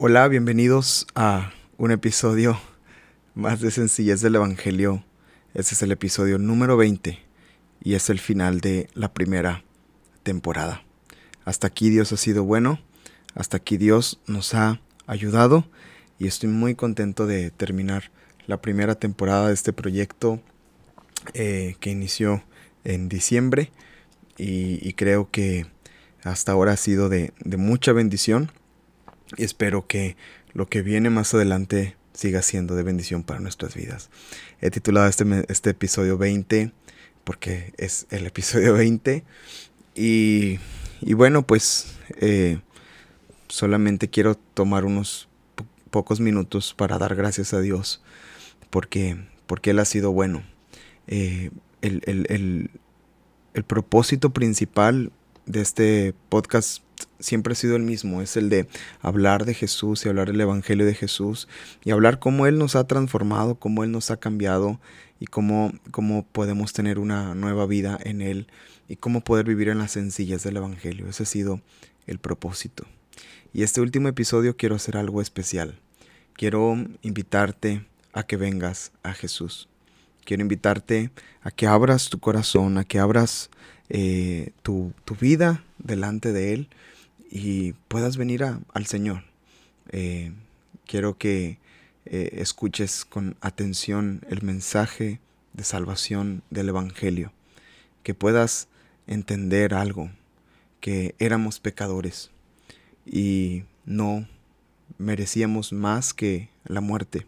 Hola, bienvenidos a un episodio más de sencillez del Evangelio. Este es el episodio número 20 y es el final de la primera temporada. Hasta aquí Dios ha sido bueno, hasta aquí Dios nos ha ayudado y estoy muy contento de terminar la primera temporada de este proyecto eh, que inició en diciembre y, creo que hasta ahora ha sido de mucha bendición y espero que lo que viene más adelante siga siendo de bendición para nuestras vidas. He titulado este, este episodio 20 porque es el episodio 20 y, y bueno pues eh, solamente quiero tomar unos pocos minutos para dar gracias a Dios porque, porque Él ha sido bueno. Eh, el, el, el, el propósito principal de este podcast siempre ha sido el mismo, es el de hablar de Jesús y hablar del Evangelio de Jesús y hablar cómo Él nos ha transformado, cómo Él nos ha cambiado y cómo, cómo podemos tener una nueva vida en Él y cómo poder vivir en las sencillas del Evangelio. Ese ha sido el propósito. Y este último episodio quiero hacer algo especial. Quiero invitarte a que vengas a Jesús. Quiero invitarte a que abras tu corazón, a que abras eh, tu, vida delante de Él y puedas venir al Señor. Eh, quiero que eh, escuches con atención el mensaje de salvación del Evangelio, que puedas entender algo, que éramos pecadores y no merecíamos más que la muerte,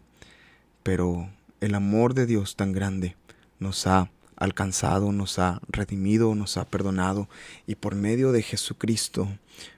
pero el amor de Dios tan grande nos ha alcanzado, nos ha redimido, nos ha perdonado y por medio de Jesucristo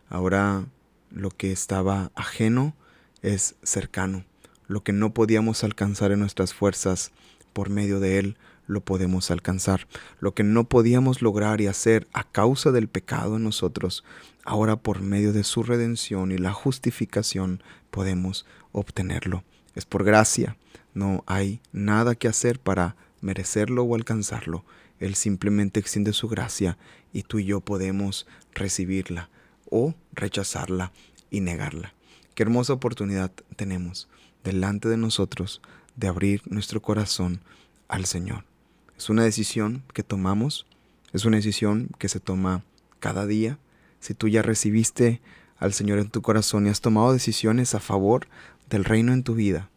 ahora lo que estaba ajeno es cercano. Lo que no podíamos alcanzar en nuestras fuerzas, por medio de Él lo podemos alcanzar. Lo que no podíamos lograr y hacer a causa del pecado en nosotros, ahora por medio de su redención y la justificación podemos obtenerlo. Es por gracia. No hay nada que hacer para merecerlo o alcanzarlo. Él simplemente extiende su gracia y tú y yo podemos recibirla o rechazarla y negarla. Qué hermosa oportunidad tenemos delante de nosotros de abrir nuestro corazón al Señor. Es una decisión que tomamos, es una decisión que se toma cada día. Si tú ya recibiste al Señor en tu corazón y has tomado decisiones a favor del reino en tu vida,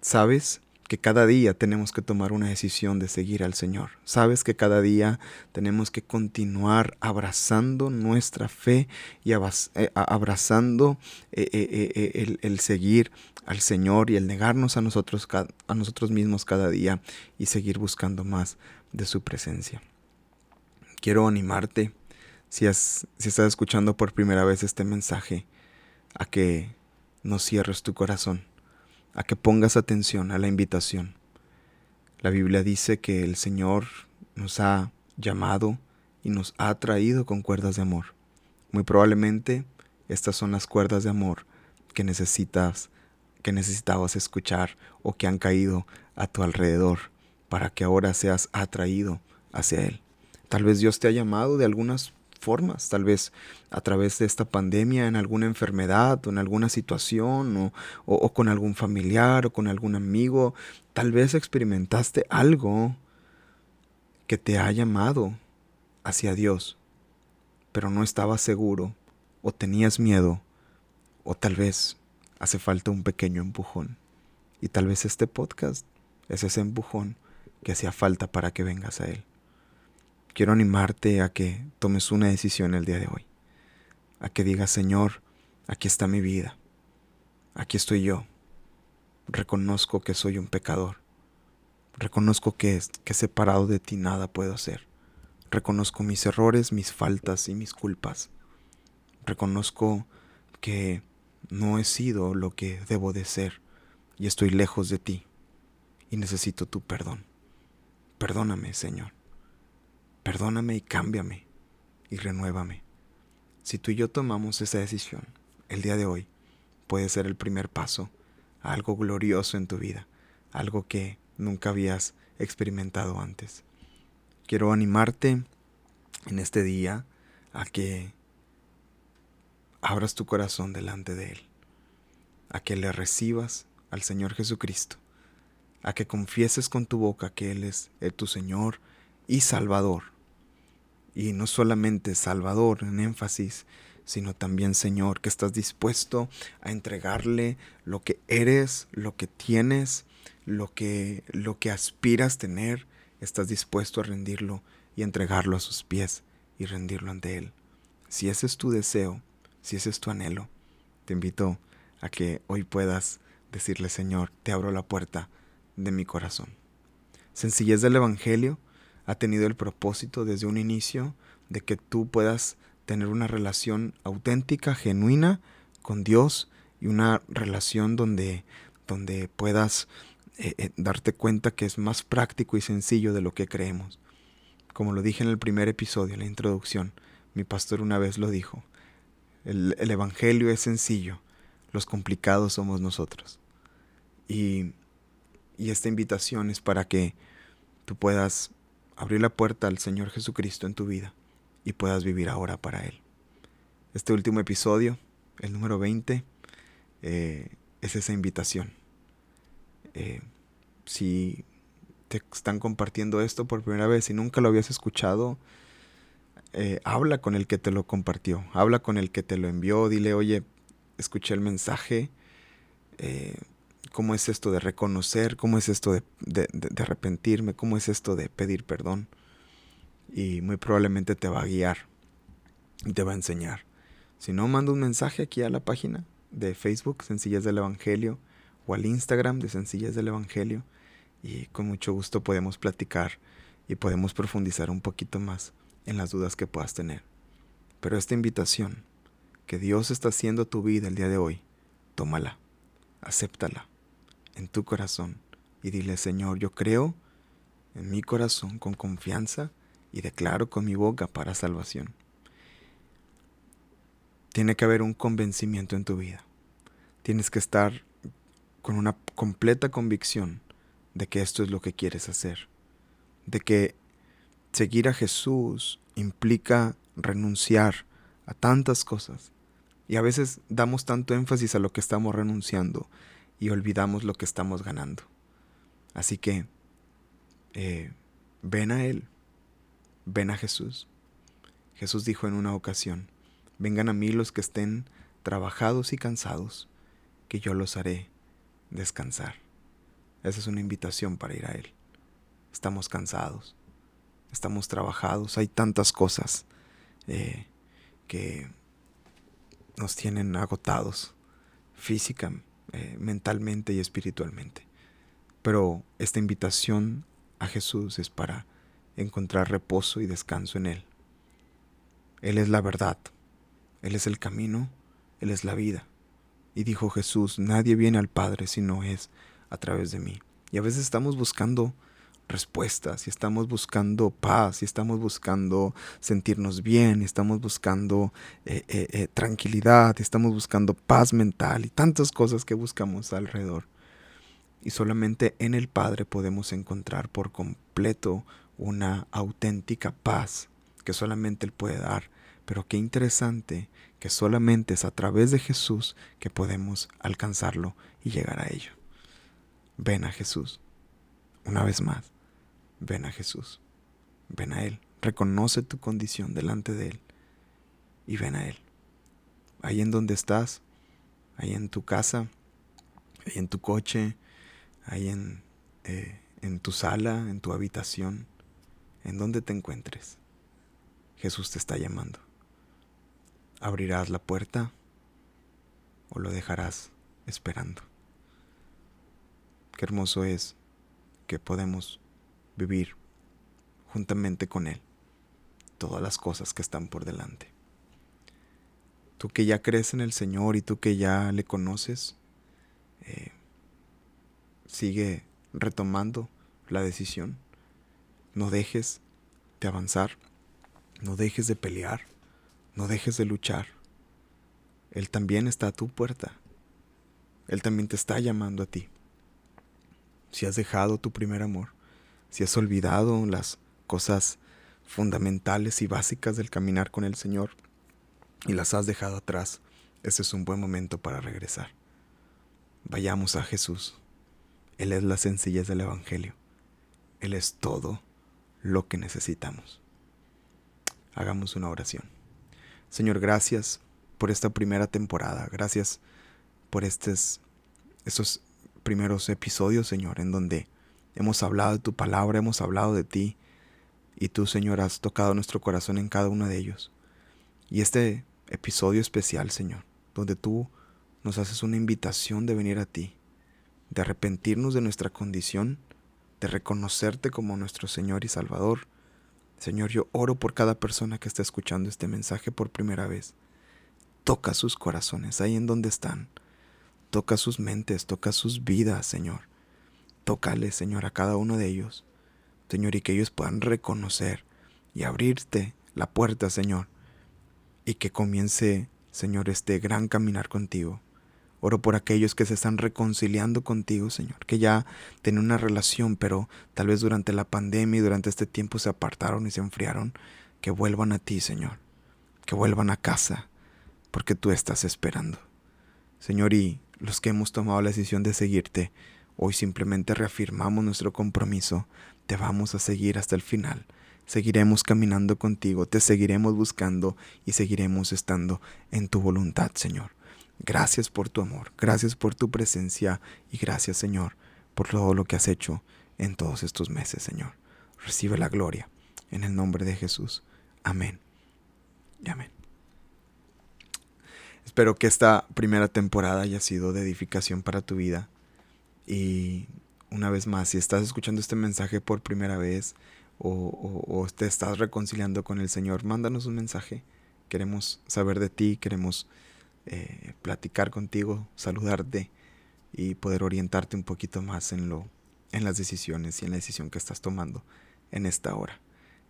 sabes que cada día tenemos que tomar una decisión de seguir al Señor. Sabes que cada día tenemos que continuar abrazando nuestra fe y eh, abrazando eh, eh, el, seguir al Señor y el negarnos a nosotros, a nosotros mismos cada día y seguir buscando más de su presencia. Quiero animarte, si, si estás escuchando por primera vez este mensaje, a que no cierres tu corazón a que pongas atención a la invitación. La Biblia dice que el Señor nos ha llamado y nos ha traído con cuerdas de amor. Muy probablemente estas son las cuerdas de amor que necesitas, que necesitabas escuchar o que han caído a tu alrededor para que ahora seas atraído hacia Él. Tal vez Dios te ha llamado de algunas formas, tal vez a través de esta pandemia, en alguna enfermedad o en alguna situación o, con algún familiar o con algún amigo, tal vez experimentaste algo que te ha llamado hacia Dios, pero no estabas seguro o tenías miedo o tal vez hace falta un pequeño empujón. Y tal vez este podcast es ese empujón que hacía falta para que vengas a Él quiero animarte a que tomes una decisión el día de hoy. A que digas, Señor, aquí está mi vida. Aquí estoy yo. Reconozco que soy un pecador. Reconozco que, que separado de ti nada puedo hacer. Reconozco mis errores, mis faltas y mis culpas. Reconozco que no he sido lo que debo de ser y estoy lejos de ti y necesito tu perdón. Perdóname, Señor. Perdóname y cámbiame y renuévame. Si tú y yo tomamos esa decisión el día de hoy, puede ser el primer paso a algo glorioso en tu vida, algo que nunca habías experimentado antes. Quiero animarte en este día a que abras tu corazón delante de Él, a que le recibas al Señor Jesucristo, a que confieses con tu boca que Él es tu Señor y Salvador. Y no solamente Salvador en énfasis, sino también Señor, que estás dispuesto a entregarle lo que eres, lo que tienes, lo que, lo que aspiras tener, estás dispuesto a rendirlo y entregarlo a sus pies y rendirlo ante Él. Si ese es tu deseo, si ese es tu anhelo, te invito a que hoy puedas decirle, Señor, te abro la puerta de mi corazón. Sencillez del Evangelio ha tenido el propósito desde un inicio de que tú puedas tener una relación auténtica, genuina con Dios y una relación donde, donde puedas eh, eh, darte cuenta que es más práctico y sencillo de lo que creemos. Como lo dije en el primer episodio, en la introducción, mi pastor una vez lo dijo, el, Evangelio es sencillo, los complicados somos nosotros. Y, y esta invitación es para que tú puedas abrir la puerta al Señor Jesucristo en tu vida y puedas vivir ahora para Él. Este último episodio, el número 20, eh, es esa invitación. Eh, si te están compartiendo esto por primera vez y nunca lo habías escuchado, eh, habla con el que te lo compartió, habla con el que te lo envió, dile, oye, escuché el mensaje, ¿cómo es esto de reconocer? ¿Cómo es esto de, de, arrepentirme? ¿Cómo es esto de pedir perdón? Y muy probablemente te va a guiar y te va a enseñar. Si no, manda un mensaje aquí a la página de Facebook, Sencillas del Evangelio, o al Instagram de Sencillas del Evangelio, y con mucho gusto podemos platicar y podemos profundizar un poquito más en las dudas que puedas tener. Pero esta invitación que Dios está haciendo tu vida el día de hoy, tómala, acéptala en tu corazón y dile, Señor, yo creo en mi corazón con confianza y declaro con mi boca para salvación. Tiene que haber un convencimiento en tu vida. Tienes que estar con una completa convicción de que esto es lo que quieres hacer, de que seguir a Jesús implica renunciar a tantas cosas. Y a veces damos tanto énfasis a lo que estamos renunciando y olvidamos lo que estamos ganando. Así que eh, ven a Él, ven a Jesús. Jesús dijo en una ocasión, vengan a mí los que estén trabajados y cansados, que yo los haré descansar. Esa es una invitación para ir a Él. Estamos cansados, estamos trabajados, hay tantas cosas eh, que nos tienen agotados física, eh, mentalmente y espiritualmente. Pero esta invitación a Jesús es para encontrar reposo y descanso en Él. Él es la verdad, Él es el camino, Él es la vida. Y dijo Jesús, nadie viene al Padre si no es a través de mí. Y a veces estamos buscando respuestas, y estamos buscando paz, y estamos buscando sentirnos bien, estamos buscando eh, eh, eh, tranquilidad, estamos buscando paz mental y tantas cosas que buscamos alrededor. Y solamente en el Padre podemos encontrar por completo una auténtica paz que solamente Él puede dar. Pero qué interesante que solamente es a través de Jesús que podemos alcanzarlo y llegar a ello. Ven a Jesús. Una vez más, ven a Jesús. Ven a Él. Reconoce tu condición delante de Él. Y ven a Él. Ahí en donde estás, ahí en tu casa, ahí en tu coche, ahí en, eh, en tu sala, en tu habitación, en donde te encuentres. Jesús te está llamando. ¿Abrirás la puerta o lo dejarás esperando? Qué hermoso es que podemos vivir juntamente con Él todas las cosas que están por delante. Tú que ya crees en el Señor y tú que ya le conoces, eh, sigue retomando la decisión. No dejes de avanzar, no dejes de pelear, no dejes de luchar. Él también está a tu puerta. Él también te está llamando a ti si has dejado tu primer amor, si has olvidado las cosas fundamentales y básicas del caminar con el Señor y las has dejado atrás, ese es un buen momento para regresar. Vayamos a Jesús. Él es la sencillez del Evangelio. Él es todo lo que necesitamos. Hagamos una oración. Señor, gracias por esta primera temporada. Gracias por estos, estos primeros episodios, Señor, en donde hemos hablado de tu palabra, hemos hablado de ti. Y tú, Señor, has tocado nuestro corazón en cada uno de ellos. Y este episodio especial, Señor, donde tú nos haces una invitación de venir a ti, de arrepentirnos de nuestra condición, de reconocerte como nuestro Señor y Salvador. Señor, yo oro por cada persona que está escuchando este mensaje por primera vez. Toca sus corazones ahí en donde están. Toca sus mentes, toca sus vidas, Señor. Tócale, Señor, a cada uno de ellos. Señor, y que ellos puedan reconocer y abrirte la puerta, Señor, y que comience, Señor, este gran caminar contigo. Oro por aquellos que se están reconciliando contigo, Señor, que ya tienen una relación, pero tal vez durante la pandemia y durante este tiempo se apartaron y se enfriaron, que vuelvan a ti, Señor, que vuelvan a casa, porque tú estás esperando. Señor, y los que hemos tomado la decisión de seguirte, hoy simplemente reafirmamos nuestro compromiso, te vamos a seguir hasta el final. Seguiremos caminando contigo, te seguiremos buscando y seguiremos estando en tu voluntad, Señor. Gracias por tu amor, gracias por tu presencia y gracias Señor por todo lo que has hecho en todos estos meses, Señor. Recibe la gloria en el nombre de Jesús. Amén. Y amén. Espero que esta primera temporada haya sido de edificación para tu vida. Y una vez más, si estás escuchando este mensaje por primera vez o, te estás reconciliando con el Señor, mándanos un mensaje. Queremos saber de ti, queremos eh, platicar contigo, saludarte y poder orientarte un poquito más en lo, en las decisiones y en la decisión que estás tomando en esta hora.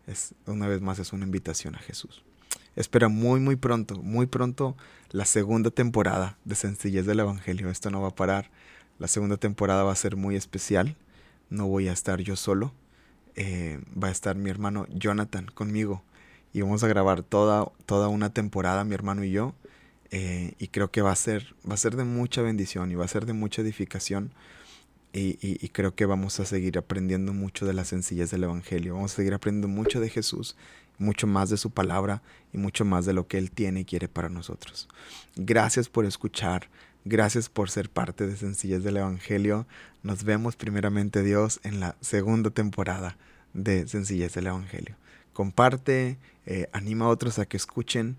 Es, una vez más es una invitación a Jesús. Espera muy muy pronto, muy pronto la segunda temporada de Sencillez del Evangelio. Esto no va a parar. La segunda temporada va a ser muy especial. No voy a estar yo solo. Eh, va a estar mi hermano Jonathan conmigo. Y vamos a grabar toda, toda una temporada, mi hermano y yo. Eh, y creo que va a, ser, va a ser de mucha bendición y va a ser de mucha edificación. Y, y, creo que vamos a seguir aprendiendo mucho de la sencillez del Evangelio. Vamos a seguir aprendiendo mucho de Jesús, mucho más de su palabra y mucho más de lo que Él tiene y quiere para nosotros. Gracias por escuchar. Gracias por ser parte de Sencillez del Evangelio. Nos vemos primeramente Dios en la segunda temporada de Sencillez del Evangelio. Comparte, eh, anima a otros a que escuchen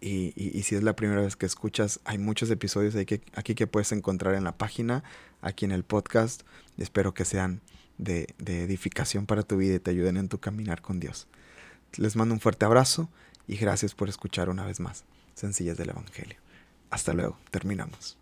y, si es la primera vez que escuchas, hay muchos episodios aquí que, aquí que puedes encontrar en la página, aquí en el podcast. Espero que sean de, de edificación para tu vida y te ayuden en tu caminar con Dios. Les mando un fuerte abrazo y gracias por escuchar una vez más. Sencillas del Evangelio. Hasta luego, terminamos.